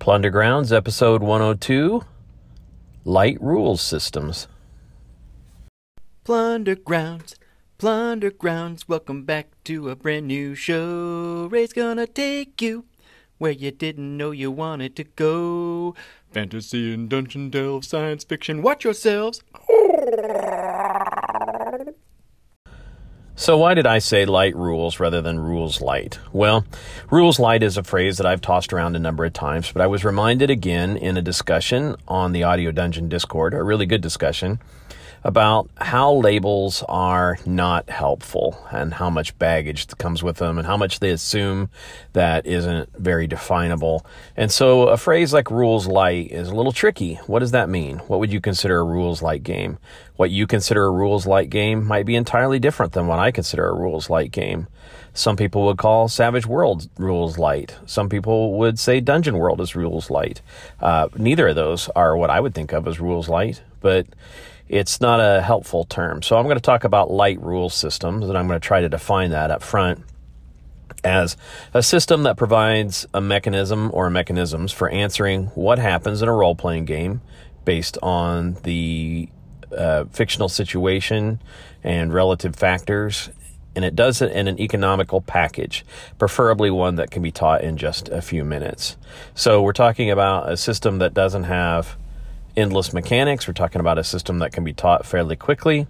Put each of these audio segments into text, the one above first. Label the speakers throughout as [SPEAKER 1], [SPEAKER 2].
[SPEAKER 1] Plundergrounds, episode 102 Light Rules Systems.
[SPEAKER 2] Plundergrounds, Plundergrounds, welcome back to a brand new show. Ray's gonna take you where you didn't know you wanted to go. Fantasy and dungeon delve, science fiction, watch yourselves.
[SPEAKER 1] So, why did I say light rules rather than rules light? Well, rules light is a phrase that I've tossed around a number of times, but I was reminded again in a discussion on the Audio Dungeon Discord, a really good discussion, about how labels are not helpful and how much baggage comes with them and how much they assume that isn't very definable. And so a phrase like rules light is a little tricky. What does that mean? What would you consider a rules light game? What you consider a rules light game might be entirely different than what I consider a rules light game. Some people would call Savage World rules light. Some people would say Dungeon World is rules light. Uh, neither of those are what I would think of as rules light, but it's not a helpful term. So I'm going to talk about light rule systems, and I'm going to try to define that up front as a system that provides a mechanism or mechanisms for answering what happens in a role playing game based on the uh, fictional situation and relative factors. And it does it in an economical package, preferably one that can be taught in just a few minutes. So, we're talking about a system that doesn't have endless mechanics. We're talking about a system that can be taught fairly quickly.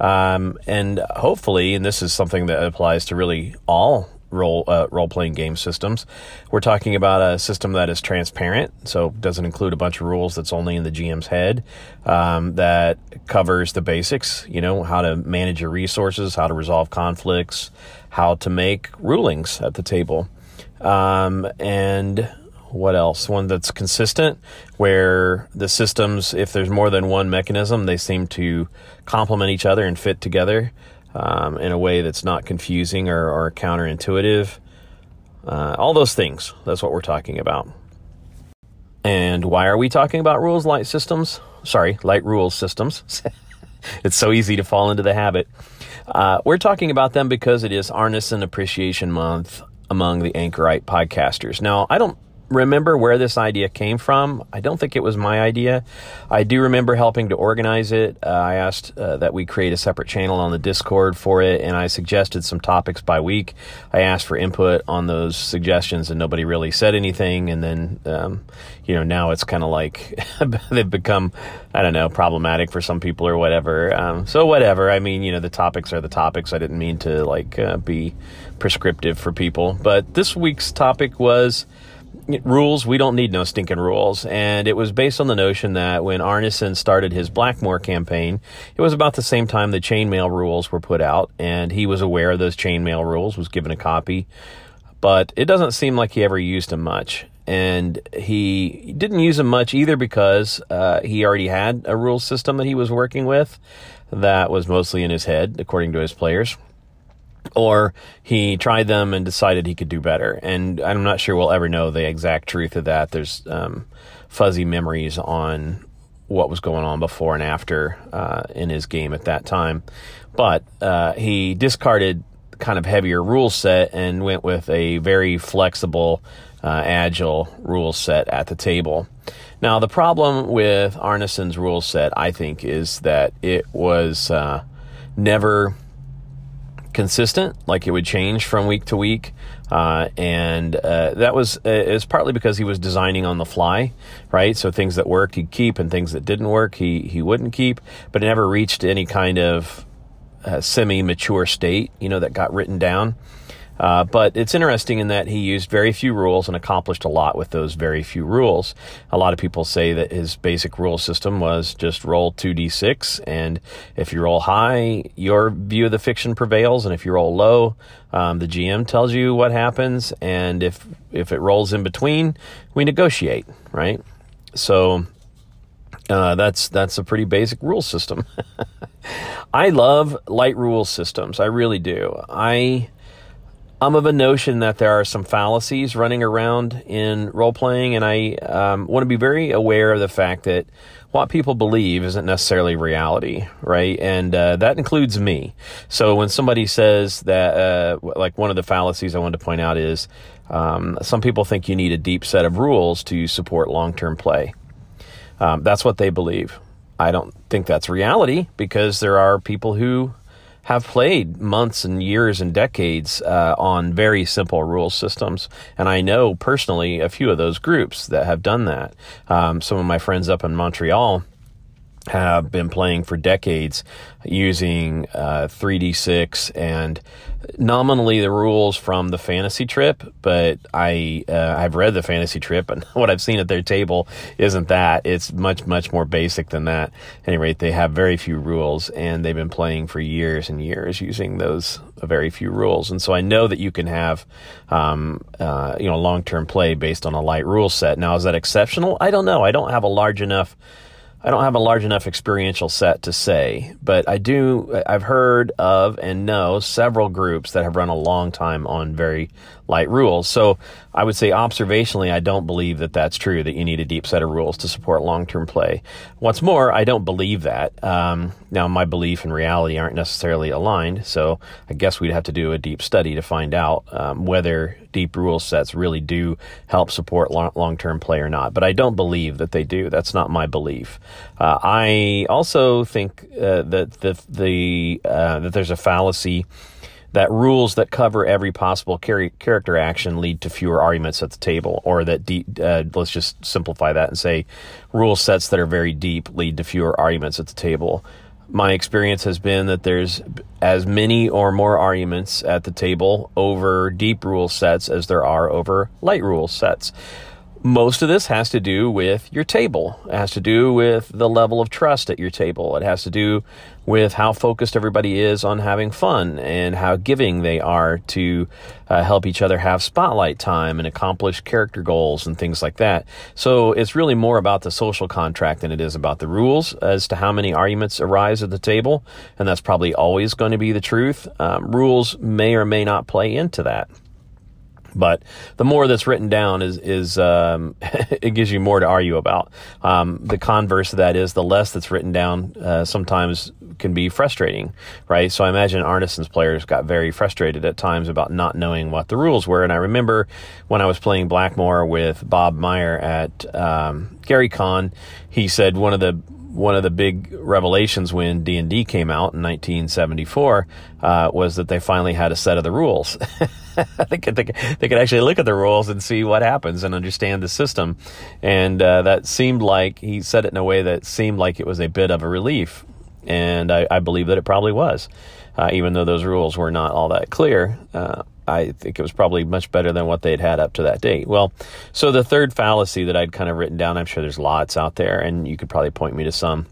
[SPEAKER 1] Um, and hopefully, and this is something that applies to really all role uh, role playing game systems. We're talking about a system that is transparent, so doesn't include a bunch of rules that's only in the GM's head. Um, that covers the basics, you know, how to manage your resources, how to resolve conflicts, how to make rulings at the table, um, and what else? One that's consistent, where the systems, if there's more than one mechanism, they seem to complement each other and fit together um, in a way that's not confusing or, or counterintuitive. Uh, all those things. That's what we're talking about. And why are we talking about rules light systems? Sorry, light rules systems. it's so easy to fall into the habit. Uh, we're talking about them because it is Arneson Appreciation Month among the Anchorite podcasters. Now, I don't remember where this idea came from. I don't think it was my idea. I do remember helping to organize it. Uh, I asked uh, that we create a separate channel on the Discord for it, and I suggested some topics by week. I asked for input on those suggestions, and nobody really said anything. And then, um, you know, now it's kind of like they've become, I don't know, problematic for some people or whatever. Um, so, whatever. I mean, you know, the topics are the topics. I didn't mean to, like, uh, be prescriptive for people. But this week's topic was rules, we don't need no stinking rules. And it was based on the notion that when Arneson started his Blackmoor campaign, it was about the same time the chainmail rules were put out, and he was aware of those chainmail rules, was given a copy. But it doesn't seem like he ever used them much. And he didn't use them much either because uh, he already had a rule system that he was working with that was mostly in his head, according to his players or he tried them and decided he could do better. And I'm not sure we'll ever know the exact truth of that. There's um, fuzzy memories on what was going on before and after uh, in his game at that time. But uh, he discarded kind of heavier rule set and went with a very flexible, uh, agile rule set at the table. Now, the problem with Arneson's rule set, I think, is that it was uh, never consistent, like it would change from week to week. Uh, and uh, that was uh, is partly because he was designing on the fly, right? So things that worked he'd keep, and things that didn't work he he wouldn't keep. But it never reached any kind of uh, semi mature state, you know, that got written down. Uh, but it's interesting in that he used very few rules and accomplished a lot with those very few rules. A lot of people say that his basic rule system was just roll 2d6, and if you roll high, your view of the fiction prevails, and if you roll low, um, the GM tells you what happens, and if if it rolls in between, we negotiate, right? So uh, that's that's a pretty basic rule system. I love light rule systems. I really do. I I'm of a notion that there are some fallacies running around in role playing, and I um, want to be very aware of the fact that what people believe isn't necessarily reality, right? And uh, that includes me. So when somebody says that, uh, like one of the fallacies I wanted to point out is Um, some people think you need a deep set of rules to support long term play. Um, that's what they believe. I don't think that's reality because there are people who have played months and years and decades uh, on very simple rule systems. And I know personally a few of those groups that have done that. Um, some of my friends up in Montreal have been playing for decades using uh, 3d6 and nominally the rules from the fantasy trip but i uh, i've read the fantasy trip and what i've seen at their table isn't that. It's much much more basic than that. At any rate they have very few rules and they've been playing for years and years using those very few rules. And so i know that you can have um, uh, you know long-term play based on a light rule set. Now is that exceptional? I don't know. I don't have a large enough I don't have a large enough experiential set to say, but I do. I've heard of and know several groups that have run a long time on very light rules. So I would say observationally, I don't believe that that's true, that you need a deep set of rules to support long term play. What's more, I don't believe that. Um, now, my belief and reality aren't necessarily aligned, so I guess we'd have to do a deep study to find out um, whether deep rule sets really do help support long term play or not. But I don't believe that they do. That's not my belief. Uh, I also think uh, that the, the uh, that there's a fallacy that rules that cover every possible char- character action lead to fewer arguments at the table, or that de- uh, let's just simplify that and say rule sets that are very deep lead to fewer arguments at the table. My experience has been that there's as many or more arguments at the table over deep rule sets as there are over light rule sets most of this has to do with your table. It has to do with the level of trust at your table. It has to do with how focused everybody is on having fun and how giving they are to uh, help each other have spotlight time and accomplish character goals and things like that. So it's really more about the social contract than it is about the rules as to how many arguments arise at the table. And that's probably always going to be the truth. Um, rules may or may not play into that. But the more that's written down is is um, it gives you more to argue about. Um, the converse of that is the less that's written down uh, sometimes can be frustrating, right? So I imagine Arneson's players got very frustrated at times about not knowing what the rules were. And I remember when I was playing Blackmoor with Bob Meyer at um, Gary Con, he said one of the one of the big revelations when D and D came out in 1974 uh, was that they finally had a set of the rules. they could they, they could actually look at the rules and see what happens and understand the system, and uh, that seemed like he said it in a way that seemed like it was a bit of a relief, and I, I believe that it probably was, uh, even though those rules were not all that clear. I think it was probably much better than what they'd had up to that date. Well, so the third fallacy that I'd kind of written down, I'm sure there's lots out there, and you could probably point me to some,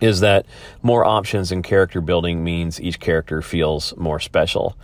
[SPEAKER 1] is that more options in character building means each character feels more special.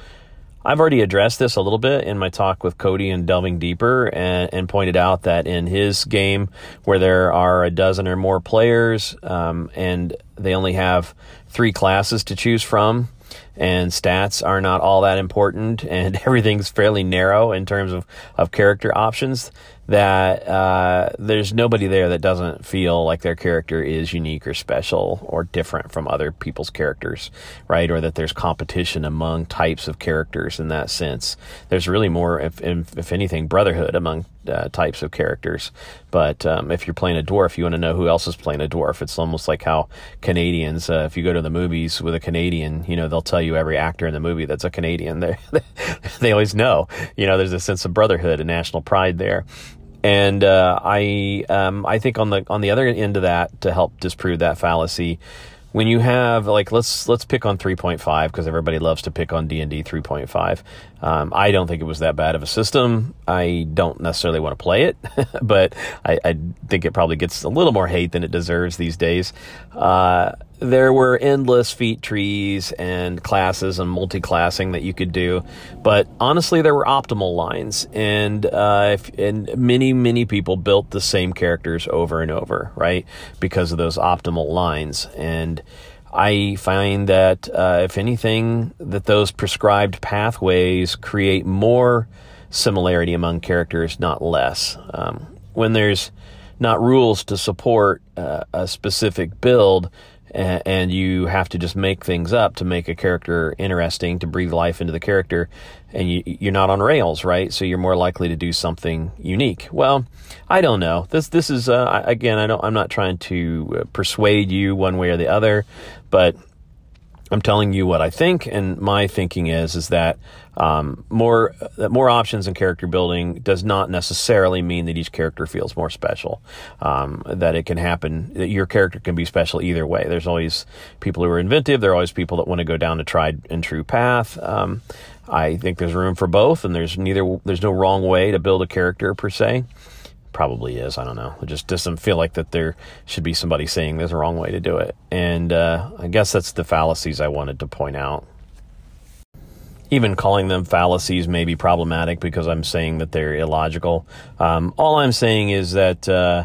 [SPEAKER 1] I've already addressed this a little bit in my talk with Cody and delving deeper and, and pointed out that in his game where there are a dozen or more players um, and they only have three classes to choose from, and stats are not all that important and everything's fairly narrow in terms of, of character options that uh, there's nobody there that doesn't feel like their character is unique or special or different from other people's characters, right? Or that there's competition among types of characters in that sense. There's really more, if, if, if anything, brotherhood among uh, types of characters. But um, if you're playing a dwarf, you want to know who else is playing a dwarf. It's almost like how Canadians, uh, if you go to the movies with a Canadian, you know, they'll tell you every actor in the movie that's a Canadian. They, they always know, you know, there's a sense of brotherhood and national pride there. And uh, I, um, I think on the on the other end of that, to help disprove that fallacy, when you have like let's let's pick on 3.5 because everybody loves to pick on D&D 3.5. Um, I don't think it was that bad of a system. I don't necessarily want to play it, but I, I, think it probably gets a little more hate than it deserves these days. Uh, there were endless feat trees and classes and multi-classing that you could do, but honestly, there were optimal lines, and uh, if, and many many people built the same characters over and over, right, because of those optimal lines and. I find that uh, if anything, that those prescribed pathways create more similarity among characters, not less. Um, when there's not rules to support uh, a specific build, and, you have to just make things up to make a character interesting, to breathe life into the character, and you, you're not on rails, right? So you're more likely to do something unique. Well, I don't know. This this is uh, again, I don't. I'm not trying to uh, persuade you one way or the other, but I'm telling you what I think, and my thinking is is that um, more that more options in character building does not necessarily mean that each character feels more special. Um, that it can happen that your character can be special either way. There's always people who are inventive. There are always people that want to go down a tried and true path. Um, I think there's room for both, and there's neither there's no wrong way to build a character per se probably is. I don't know. It just doesn't feel like that there should be somebody saying there's a wrong way to do it. And uh, I guess that's the fallacies I wanted to point out. Even calling them fallacies may be problematic because I'm saying that they're illogical. Um, all I'm saying is that uh,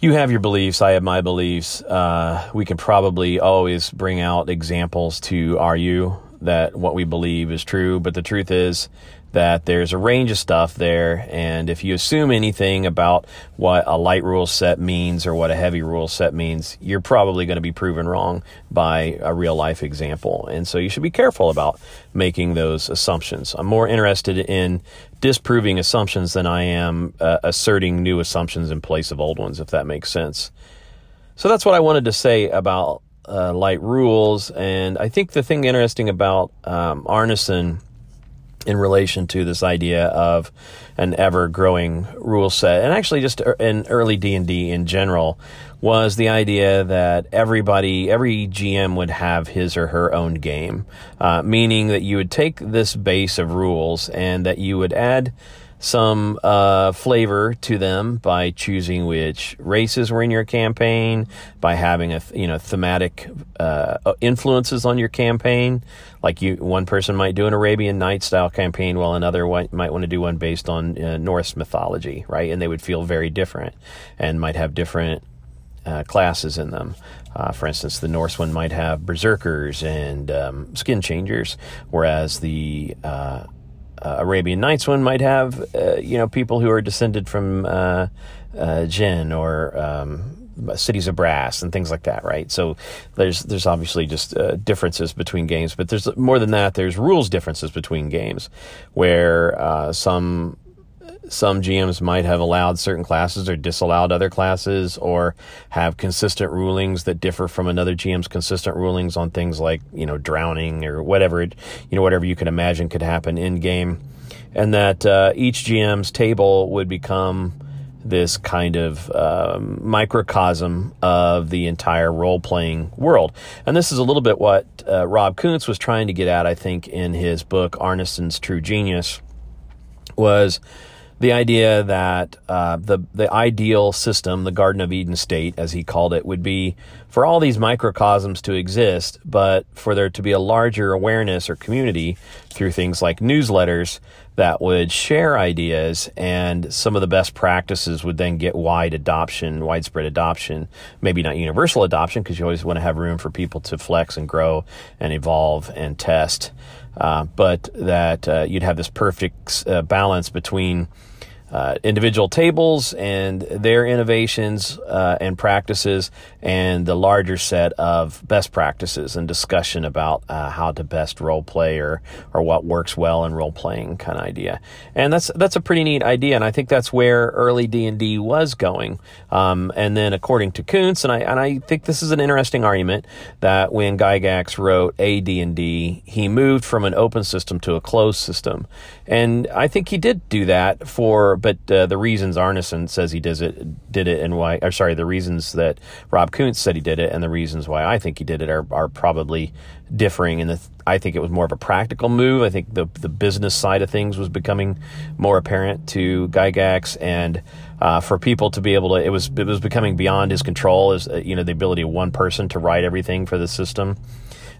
[SPEAKER 1] you have your beliefs, I have my beliefs. Uh, we can probably always bring out examples to argue that what we believe is true, but the truth is that there's a range of stuff there. And if you assume anything about what a light rule set means or what a heavy rule set means, you're probably going to be proven wrong by a real life example. And so you should be careful about making those assumptions. I'm more interested in disproving assumptions than I am uh, asserting new assumptions in place of old ones, if that makes sense. So that's what I wanted to say about uh, light rules. And I think the thing interesting about um, Arneson in relation to this idea of an ever growing rule set. And actually just in early D&D in general was the idea that everybody every GM would have his or her own game. Uh, meaning that you would take this base of rules and that you would add some uh, flavor to them by choosing which races were in your campaign, by having a you know thematic uh, influences on your campaign. Like you, one person might do an Arabian Night style campaign, while another might want to do one based on uh, Norse mythology, right? And they would feel very different, and might have different uh, classes in them. Uh, for instance, the Norse one might have berserkers and um, skin changers, whereas the uh, uh, Arabian Nights one might have, uh, you know, people who are descended from uh, uh jinn or um, cities of brass and things like that, right? So there's there's obviously just uh, differences between games, but there's more than that. There's rules differences between games, where uh, some some GMs might have allowed certain classes or disallowed other classes or have consistent rulings that differ from another GM's consistent rulings on things like, you know, drowning or whatever, you know, whatever you could imagine could happen in game. And that uh, each GM's table would become this kind of um, microcosm of the entire role playing world. And this is a little bit what uh, Rob Kuntz was trying to get at, I think, in his book, Arneson's True Genius, was the idea that uh, the the ideal system, the Garden of Eden state, as he called it, would be for all these microcosms to exist, but for there to be a larger awareness or community through things like newsletters that would share ideas, and some of the best practices would then get wide adoption, widespread adoption. Maybe not universal adoption, because you always want to have room for people to flex and grow and evolve and test. Uh, but that uh, you'd have this perfect uh, balance between uh, individual tables and their innovations uh, and practices, and the larger set of best practices and discussion about uh, how to best role play or or what works well in role playing kind of idea. And that's that's a pretty neat idea, and I think that's where early D and D was going. Um, and then according to Kuntz, and I and I think this is an interesting argument that when Gygax wrote AD and D, he moved from an open system to a closed system, and I think he did do that for but uh, the reasons Arneson says he does it, did it, and why, or sorry, the reasons that Rob Kuntz said he did it, and the reasons why I think he did it are, are probably differing. And I think it was more of a practical move. I think the the business side of things was becoming more apparent to Gygax, and uh, for people to be able to, it was it was becoming beyond his control. Is uh, you know the ability of one person to write everything for the system.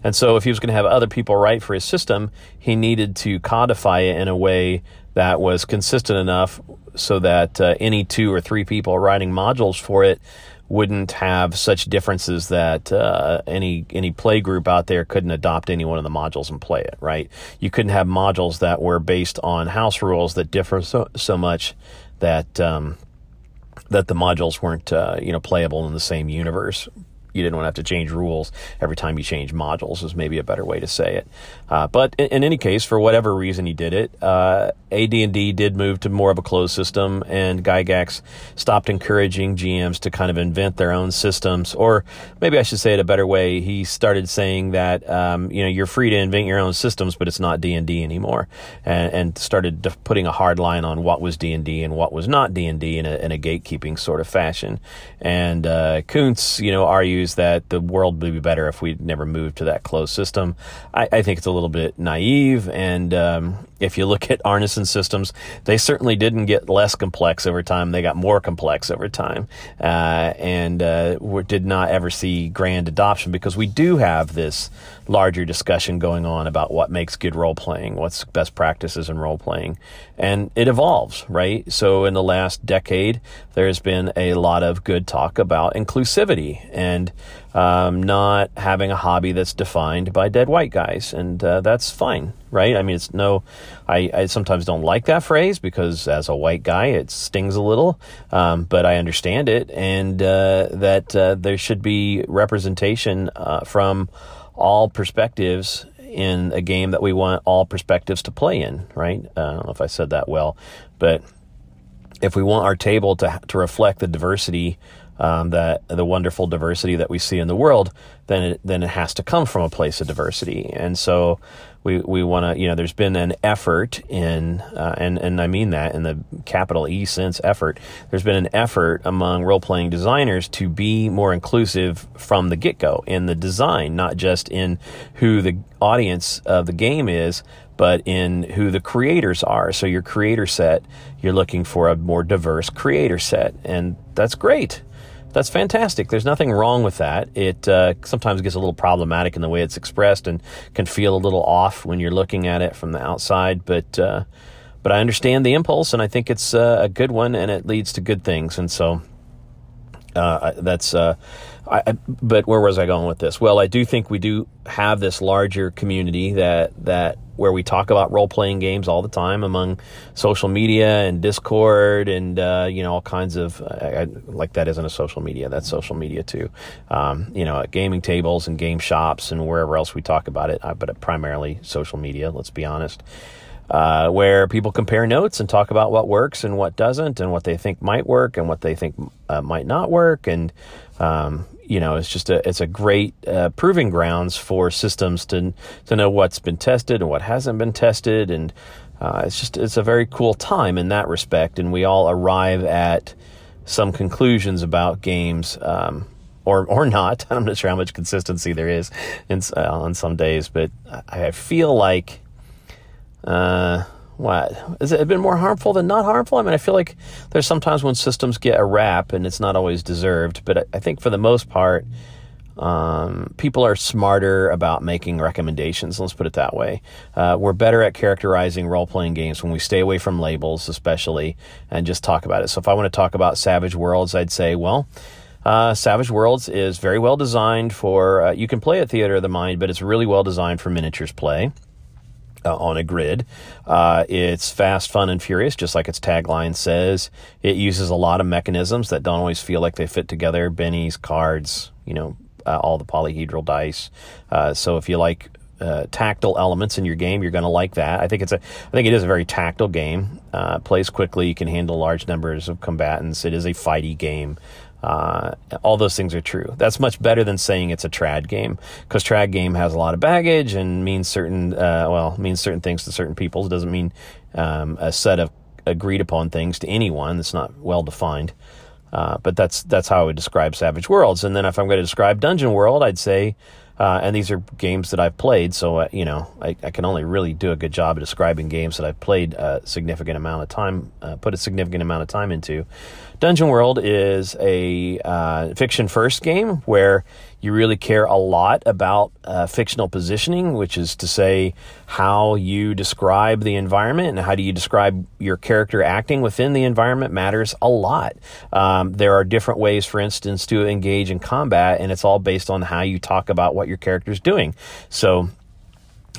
[SPEAKER 1] And so, if he was going to have other people write for his system, he needed to codify it in a way that was consistent enough so that uh, any two or three people writing modules for it wouldn't have such differences that uh, any any play group out there couldn't adopt any one of the modules and play it. Right? You couldn't have modules that were based on house rules that differ so so much that um, that the modules weren't uh, you know playable in the same universe you didn't want to have to change rules every time you change modules is maybe a better way to say it. Uh, but in, in, any case, for whatever reason he did it, uh, AD&D did move to more of a closed system, and Gygax stopped encouraging GMs to kind of invent their own systems, or maybe I should say it a better way. He started saying that um, you know you're free to invent your own systems, but it's not D&D anymore, and, and started putting a hard line on what was D&D and what was not D&D in a, in a gatekeeping sort of fashion. And uh, Kuntz, you know, argues that the world would be better if we never moved to that closed system. I, I think it's a little bit naive, and um, if you look at Arneson systems, they certainly didn't get less complex over time. They got more complex over time, uh, and uh, did not ever see grand adoption because we do have this larger discussion going on about what makes good role playing, what's best practices in role playing, and it evolves, right? So in the last decade, there's been a lot of good talk about inclusivity and um, not having a hobby that's defined by dead white guys, and uh, that's fine, right? I mean, it's no, I, I, sometimes don't like that phrase because as a white guy, it stings a little, um, but I understand it, and uh, that uh, there should be representation uh, from all perspectives in a game that we want all perspectives to play in, right? Uh, I don't know if I said that well, but if we want our table to to reflect the diversity um, that the wonderful diversity that we see in the world, then it, then it has to come from a place of diversity. And so we we want to you know there's been an effort in uh, and and I mean that in the capital E sense effort. There's been an effort among role playing designers to be more inclusive from the get go in the design, not just in who the audience of the game is, but in who the creators are. So your creator set, you're looking for a more diverse creator set, and that's great that's fantastic. There's nothing wrong with that. It uh, sometimes gets a little problematic in the way it's expressed and can feel a little off when you're looking at it from the outside. But uh, but I understand the impulse, and I think it's uh, a good one, and it leads to good things. And so uh, that's. Uh, I, but where was I going with this? Well, I do think we do have this larger community that that where we talk about role playing games all the time among social media and Discord and uh, you know all kinds of I, I, like that isn't a social media that's social media too. Um, you know, at gaming tables and game shops and wherever else we talk about it, uh, but primarily social media. Let's be honest uh, where people compare notes and talk about what works and what doesn't, and what they think might work and what they think uh, might not work. And um, you know, it's just a it's a great uh, proving grounds for systems to to know what's been tested and what hasn't been tested, and uh, it's just it's a very cool time in that respect. And we all arrive at some conclusions about games. Um, or, or not. I'm not sure how much consistency there is in, uh, on some days, but I feel like uh, what has it been more harmful than not harmful? I mean, I feel like there's sometimes when systems get a rap and it's not always deserved, but I, think for the most part, um, people are smarter about making recommendations. Let's put it that way. Uh, we're better at characterizing role playing games when we stay away from labels, especially, and just talk about it. So if I want to talk about Savage Worlds, I'd say, well, uh, Savage Worlds is very well designed for, uh, you can play at Theater of the Mind, but it's really well designed for miniatures play uh, on a grid. Uh, it's fast, fun, and furious, just like its tagline says. It uses a lot of mechanisms that don't always feel like they fit together. Bennies, cards, you know, uh, all the polyhedral dice. Uh, so if you like uh, tactile elements in your game, you're going to like that. I think it's a, I think it is a very tactile game. Uh, plays quickly. You can handle large numbers of combatants. It is a fighty game. Uh, all those things are true. That's much better than saying it's a trad game because trad game has a lot of baggage and means certain uh, well means certain things to certain people. It doesn't mean um, a set of agreed upon things to anyone. That's not well defined. Uh, but that's that's how I would describe Savage Worlds. And then if I'm going to describe Dungeon World, I'd say, uh, and these are games that I've played, so uh, you know I, I, can only really do a good job of describing games that I've played a significant amount of time, uh, put a significant amount of time into. Dungeon World is a uh, fiction first game where you really care a lot about uh, fictional positioning, which is to say how you describe the environment and how do you describe your character acting within the environment matters a lot. Um, there are different ways, for instance, to engage in combat, and it's all based on how you talk about what your character is doing. So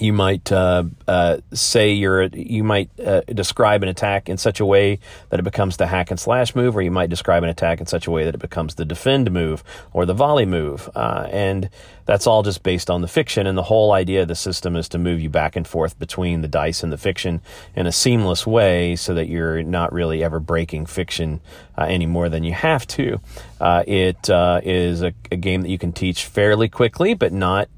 [SPEAKER 1] you might uh, uh, say you're you might uh, describe an attack in such a way that it becomes the hack and slash move, or you might describe an attack in such a way that it becomes the defend move or the volley move, uh, and that's all just based on the fiction. And the whole idea of the system is to move you back and forth between the dice and the fiction in a seamless way, so that you're not really ever breaking fiction uh, any more than you have to. Uh, it is a, a, game that you can teach fairly quickly, but not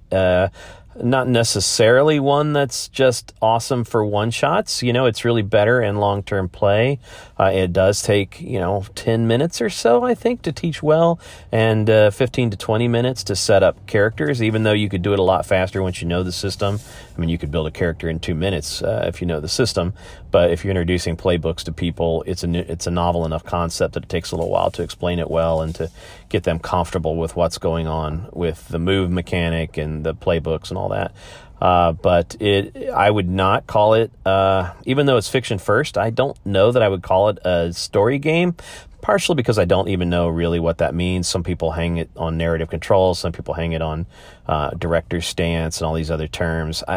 [SPEAKER 1] not necessarily one that's just awesome for one shots. You know, it's really better in long term play. Uh, it does take, you know, 10 minutes or so, I think, to teach well, and uh, 15 to 20 minutes to set up characters, even though you could do it a lot faster once you know the system. I mean, you could build a character in two minutes uh, if you know the system, but if you're introducing playbooks to people, it's a, it's a novel enough concept that it takes a little while to explain it well and to get them comfortable with what's going on with the move mechanic and the playbooks and all that. Uh, but it, I would not call it, uh, even though it's fiction first, I don't know that I would call it a story game. Partially because I don't even know really what that means. Some people hang it on narrative control. Some people hang it on uh, director's stance and all these other terms. I,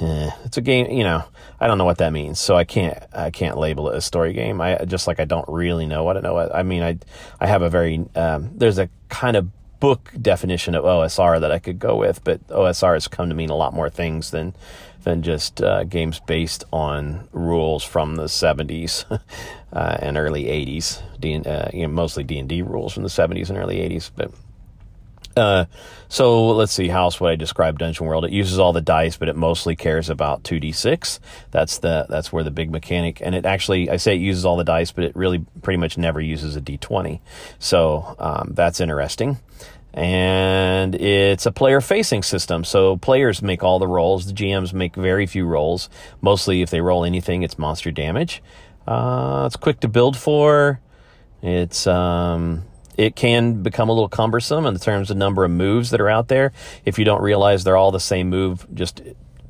[SPEAKER 1] eh, it's a game, you know. I don't know what that means, so I can't I can't label it a story game. I just like I don't really know what I know. I mean, I I have a very um, there's a kind of book definition of OSR that I could go with, but OSR has come to mean a lot more things than than just uh, games based on rules from the 70s uh, and early 80s. D, uh, you know, mostly D and D rules from the 70s and early 80s, but. Uh, so let's see how else would I describe Dungeon World? It uses all the dice, but it mostly cares about 2d6. That's the that's where the big mechanic. And it actually, I say it uses all the dice, but it really pretty much never uses a d20. So um, that's interesting and it's a player facing system. So players make all the rolls. The GMs make very few rolls. Mostly, if they roll anything, it's monster damage. Uh, it's quick to build for. It's um, it can become a little cumbersome in terms of number of moves that are out there. If you don't realize they're all the same move, just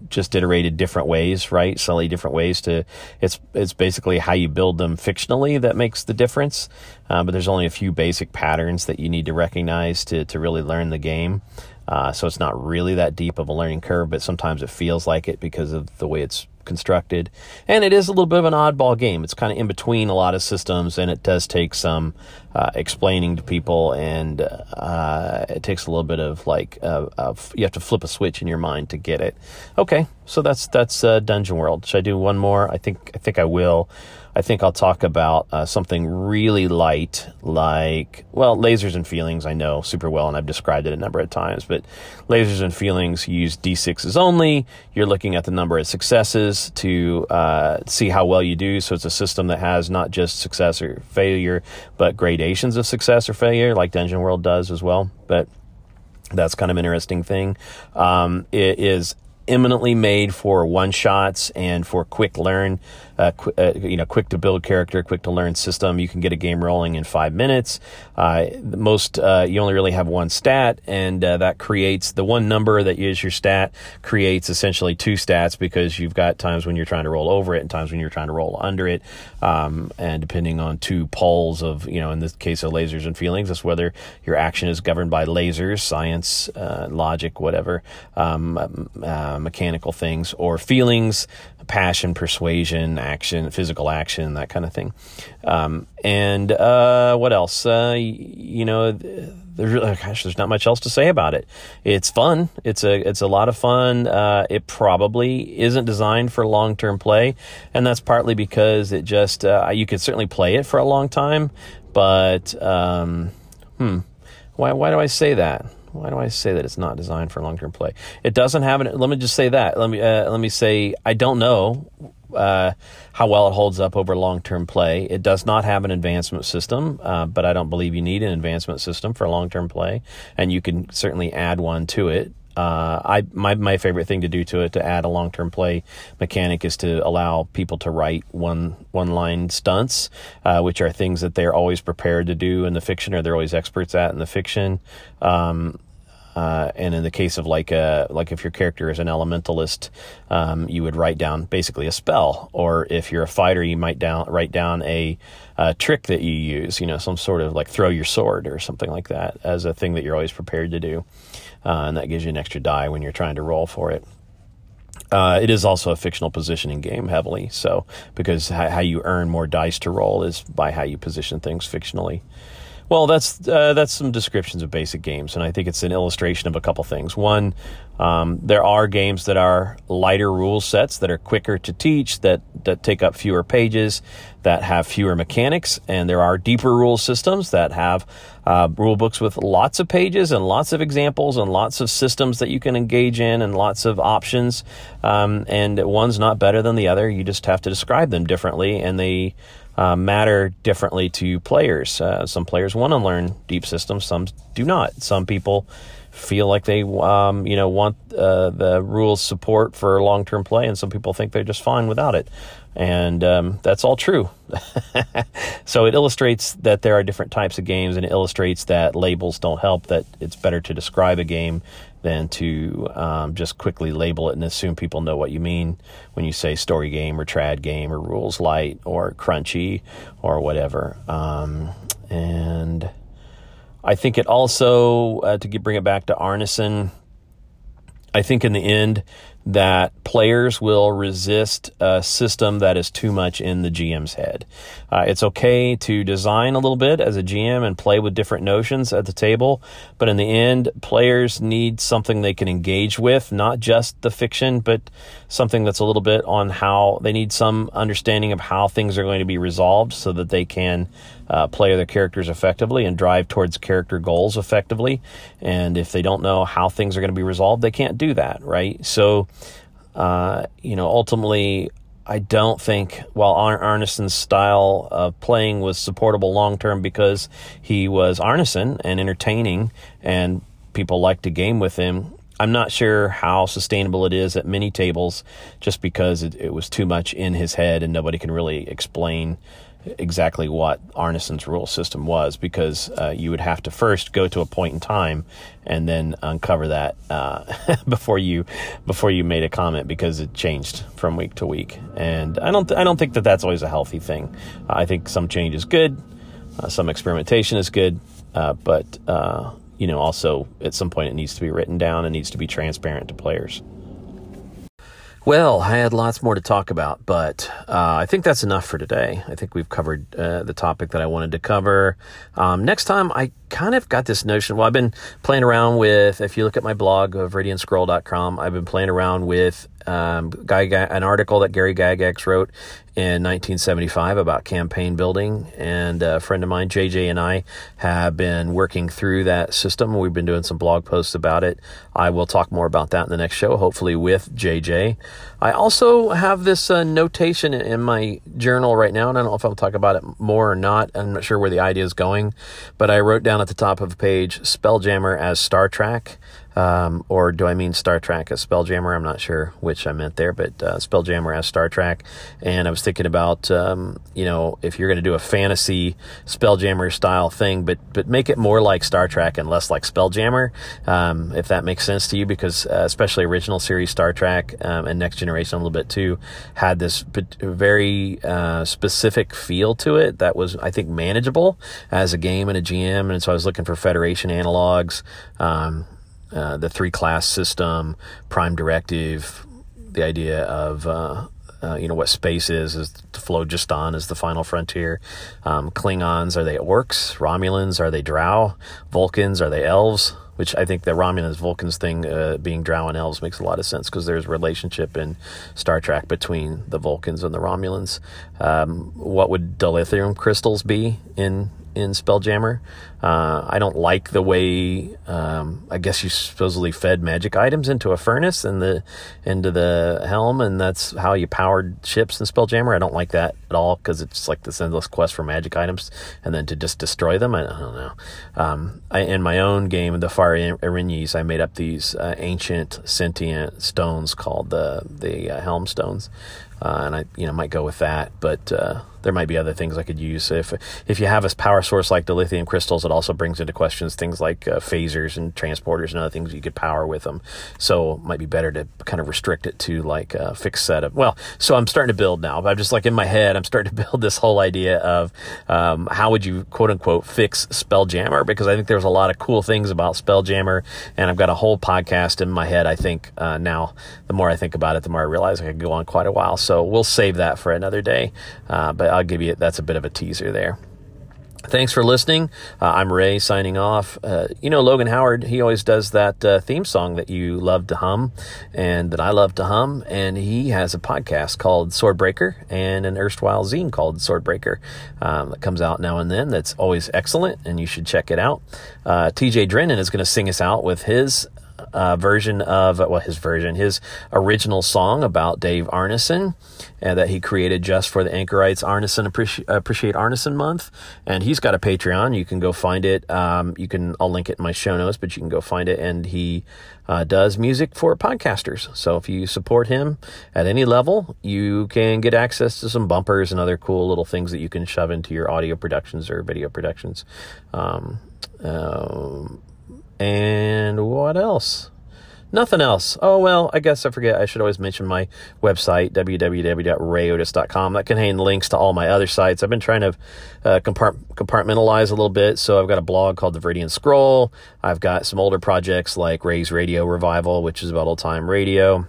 [SPEAKER 1] just iterated different ways, right? Slightly different ways to. It's it's basically how you build them fictionally that makes the difference. Uh, but there's only a few basic patterns that you need to recognize to to really learn the game. Uh, so it's not really that deep of a learning curve, but sometimes it feels like it because of the way it's constructed. And it is a little bit of an oddball game. It's kind of in between a lot of systems, and it does take some uh, explaining to people, and uh, it takes a little bit of like uh, you have to flip a switch in your mind to get it. Okay, so that's that's uh, Dungeon World. Should I do one more? I think I think I will. I think I'll talk about uh, something really light, like, well, lasers and feelings, I know super well, and I've described it a number of times, but lasers and feelings use D6s only. You're looking at the number of successes to uh, see how well you do. So it's a system that has not just success or failure, but gradations of success or failure, like Dungeon World does as well. But that's kind of an interesting thing. Um, it is eminently made for one shots and for quick learn uh, qu- uh, you know, quick to build character, quick to learn system. You can get a game rolling in five minutes. Uh, most uh, you only really have one stat, and uh, that creates the one number that is your stat creates essentially two stats because you've got times when you're trying to roll over it and times when you're trying to roll under it, um, and depending on two poles of you know, in this case of lasers and feelings, that's whether your action is governed by lasers, science, logic, whatever, um, mechanical things, or feelings passion, persuasion, action, physical action, that kind of thing. Um, and uh, what else? Uh, you know, there's oh gosh, there's not much else to say about it. It's fun. It's a it's a lot of fun. Uh, it probably isn't designed for long term play, and that's partly because it just uh, you could certainly play it for a long time, but um, hmm, why why do I say that? why do I say that it's not designed for long term play? It doesn't have an. Let me just say that. Let me uh, let me say I don't know uh, how well it holds up over long term play. It does not have an advancement system, uh, but I don't believe you need an advancement system for long term play, and you can certainly add one to it. Uh, I my my favorite thing to do to it to add a long term play mechanic is to allow people to write one one line stunts, uh, which are things that they're always prepared to do in the fiction or they're always experts at in the fiction. Um, uh, and in the case of like a like if your character is an elementalist, um, you would write down basically a spell, or if you're a fighter, you might down write down a, a, trick that you use, you know, some sort of like throw your sword or something like that as a thing that you're always prepared to do uh, and that gives you an extra die when you're trying to roll for it. Uh, it is also a fictional positioning game heavily, so because how you earn more dice to roll is by how you position things fictionally. Well, that's uh, that's some descriptions of basic games, and I think it's an illustration of a couple things. One, um, there are games that are lighter rule sets that are quicker to teach, that that take up fewer pages, that have fewer mechanics, and there are deeper rule systems that have uh, rule books with lots of pages and lots of examples and lots of systems that you can engage in and lots of options. Um, and one's not better than the other. You just have to describe them differently, and they uh, matter differently to players. Uh, some players want to learn deep systems, some do not. Some people feel like they, um, you know, want uh, the rules support for long term play, and some people think they're just fine without it. And um, that's all true. so it illustrates that there are different types of games, and it illustrates that labels don't help. That it's better to describe a game than to um, just quickly label it and assume people know what you mean when you say story game or trad game or rules light or crunchy or whatever. Um, and I think it also, uh, to get, bring it back to Arneson, I think in the end, that players will resist a system that is too much in the GM's head. Uh, it's okay to design a little bit as a GM and play with different notions at the table, but in the end, players need something they can engage with, not just the fiction, but something that's a little bit on how they need some understanding of how things are going to be resolved so that they can uh, play their characters effectively and drive towards character goals effectively. And if they don't know how things are going to be resolved, they can't do that, right? So, uh, you know, ultimately, I don't think while Arneson's style of playing was supportable long term because he was Arneson and entertaining and people liked to game with him. I'm not sure how sustainable it is at many tables just because it, it was too much in his head and nobody can really explain exactly what Arneson's rule system was because uh, you would have to first go to a point in time and then uncover that uh, before you before you made a comment because it changed from week to week and I don't th- I don't think that that's always a healthy thing I think some change is good uh, some experimentation is good uh, but uh, you know also at some point it needs to be written down and needs to be transparent to players. Well, I had lots more to talk about, but uh, I think that's enough for today. I think we've covered uh, the topic that I wanted to cover. Um, next time, I kind of got this notion. Well, I've been playing around with, if you look at my blog of radiantscroll.com, I've been playing around with um, Guy, an article that Gary Gygax wrote in 1975 about campaign building. And a friend of mine, JJ, and I have been working through that system. We've been doing some blog posts about it. I will talk more about that in the next show, hopefully with JJ. I also have this uh, notation in my journal right now, and I don't know if I'll talk about it more or not. I'm not sure where the idea is going, but I wrote down at the top of the page Spelljammer as Star Trek. Um, or do I mean Star Trek as Spelljammer? I'm not sure which I meant there, but uh, Spelljammer as Star Trek. And I was thinking about, um, you know, if you're going to do a fantasy Spelljammer style thing, but but make it more like Star Trek and less like Spelljammer, um, if that makes sense to you, because uh, especially original series Star Trek um, and Next Generation a little bit too had this very uh, specific feel to it that was, I think, manageable as a game and a GM. And so I was looking for Federation analogs. Um, uh, the three class system, prime directive, the idea of uh, uh, you know what space is is the phlogiston is the final frontier. Um, Klingons are they orcs? Romulans are they Drow? Vulcans are they elves? Which I think the Romulans Vulcans thing uh, being Drow and elves makes a lot of sense because there's a relationship in Star Trek between the Vulcans and the Romulans. Um, what would dilithium crystals be in in Spelljammer. Uh, I don't like the way um, I guess you supposedly fed magic items into a furnace and the into the helm, and that's how you powered ships in Spelljammer. I don't like that at all because it's like this endless quest for magic items and then to just destroy them. I, I don't know. Um, I, in my own game, the Fire Erinyes, I made up these uh, ancient sentient stones called the the uh, helm stones. Uh, and I you know might go with that. But uh, there might be other things I could use. If if you have a power source like dilithium crystals, it also brings into questions things like uh, phasers and transporters and other things you could power with them. So it might be better to kind of restrict it to like a fixed set of. Well, so I'm starting to build now. I'm just like in my head, I'm starting to build this whole idea of um, how would you quote unquote fix Spelljammer because I think there's a lot of cool things about Spelljammer, and I've got a whole podcast in my head. I think uh, now, the more I think about it, the more I realize I could go on quite a while. So we'll save that for another day. Uh, but I'll give you that's a bit of a teaser there. Thanks for listening. Uh, I'm Ray signing off. Uh, you know, Logan Howard, he always does that uh, theme song that you love to hum and that I love to hum. And he has a podcast called Swordbreaker and an erstwhile zine called Swordbreaker um, that comes out now and then. That's always excellent, and you should check it out. Uh, TJ Drennan is going to sing us out with his uh, version of well his version his original song about Dave Arneson uh, that he created just for the Anchorites Arneson Appreci- Appreciate Arneson month. And he's got a Patreon. You can go find it um, you can I'll link it in my show notes but you can go find it. And he uh, does music for podcasters. So if you support him at any level you can get access to some bumpers and other cool little things that you can shove into your audio productions or video productions. Um, um, and what else? Nothing else. Oh, well, I guess I forget. I should always mention my website, www.rayotus.com. That contains links to all my other sites. I've been trying to uh, compart- compartmentalize a little bit. So I've got a blog called The Viridian Scroll. I've got some older projects like Ray's Radio Revival, which is about old time radio.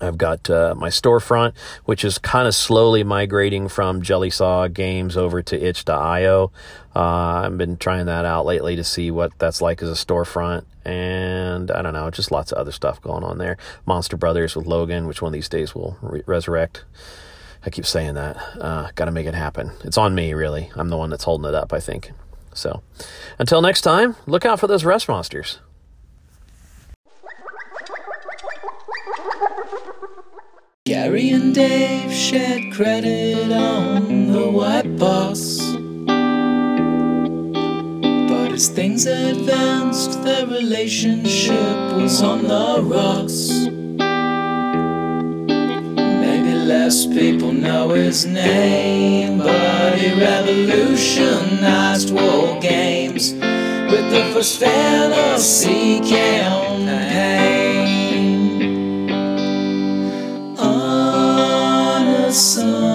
[SPEAKER 1] I've got uh, my storefront, which is kind of slowly migrating from Jelly Jellysaw Games over to itch.io. Uh, I've been trying that out lately to see what that's like as a storefront. And I don't know, just lots of other stuff going on there. Monster Brothers with Logan, which one of these days will re- resurrect. I keep saying that. Uh, Got to make it happen. It's on me, really. I'm the one that's holding it up, I think. So until next time, look out for those rust monsters.
[SPEAKER 3] Gary and Dave shared credit on the white box. But as things advanced, their relationship was on the rocks. Maybe less people know his name, but he revolutionized war games with the first fantasy campaign. soul.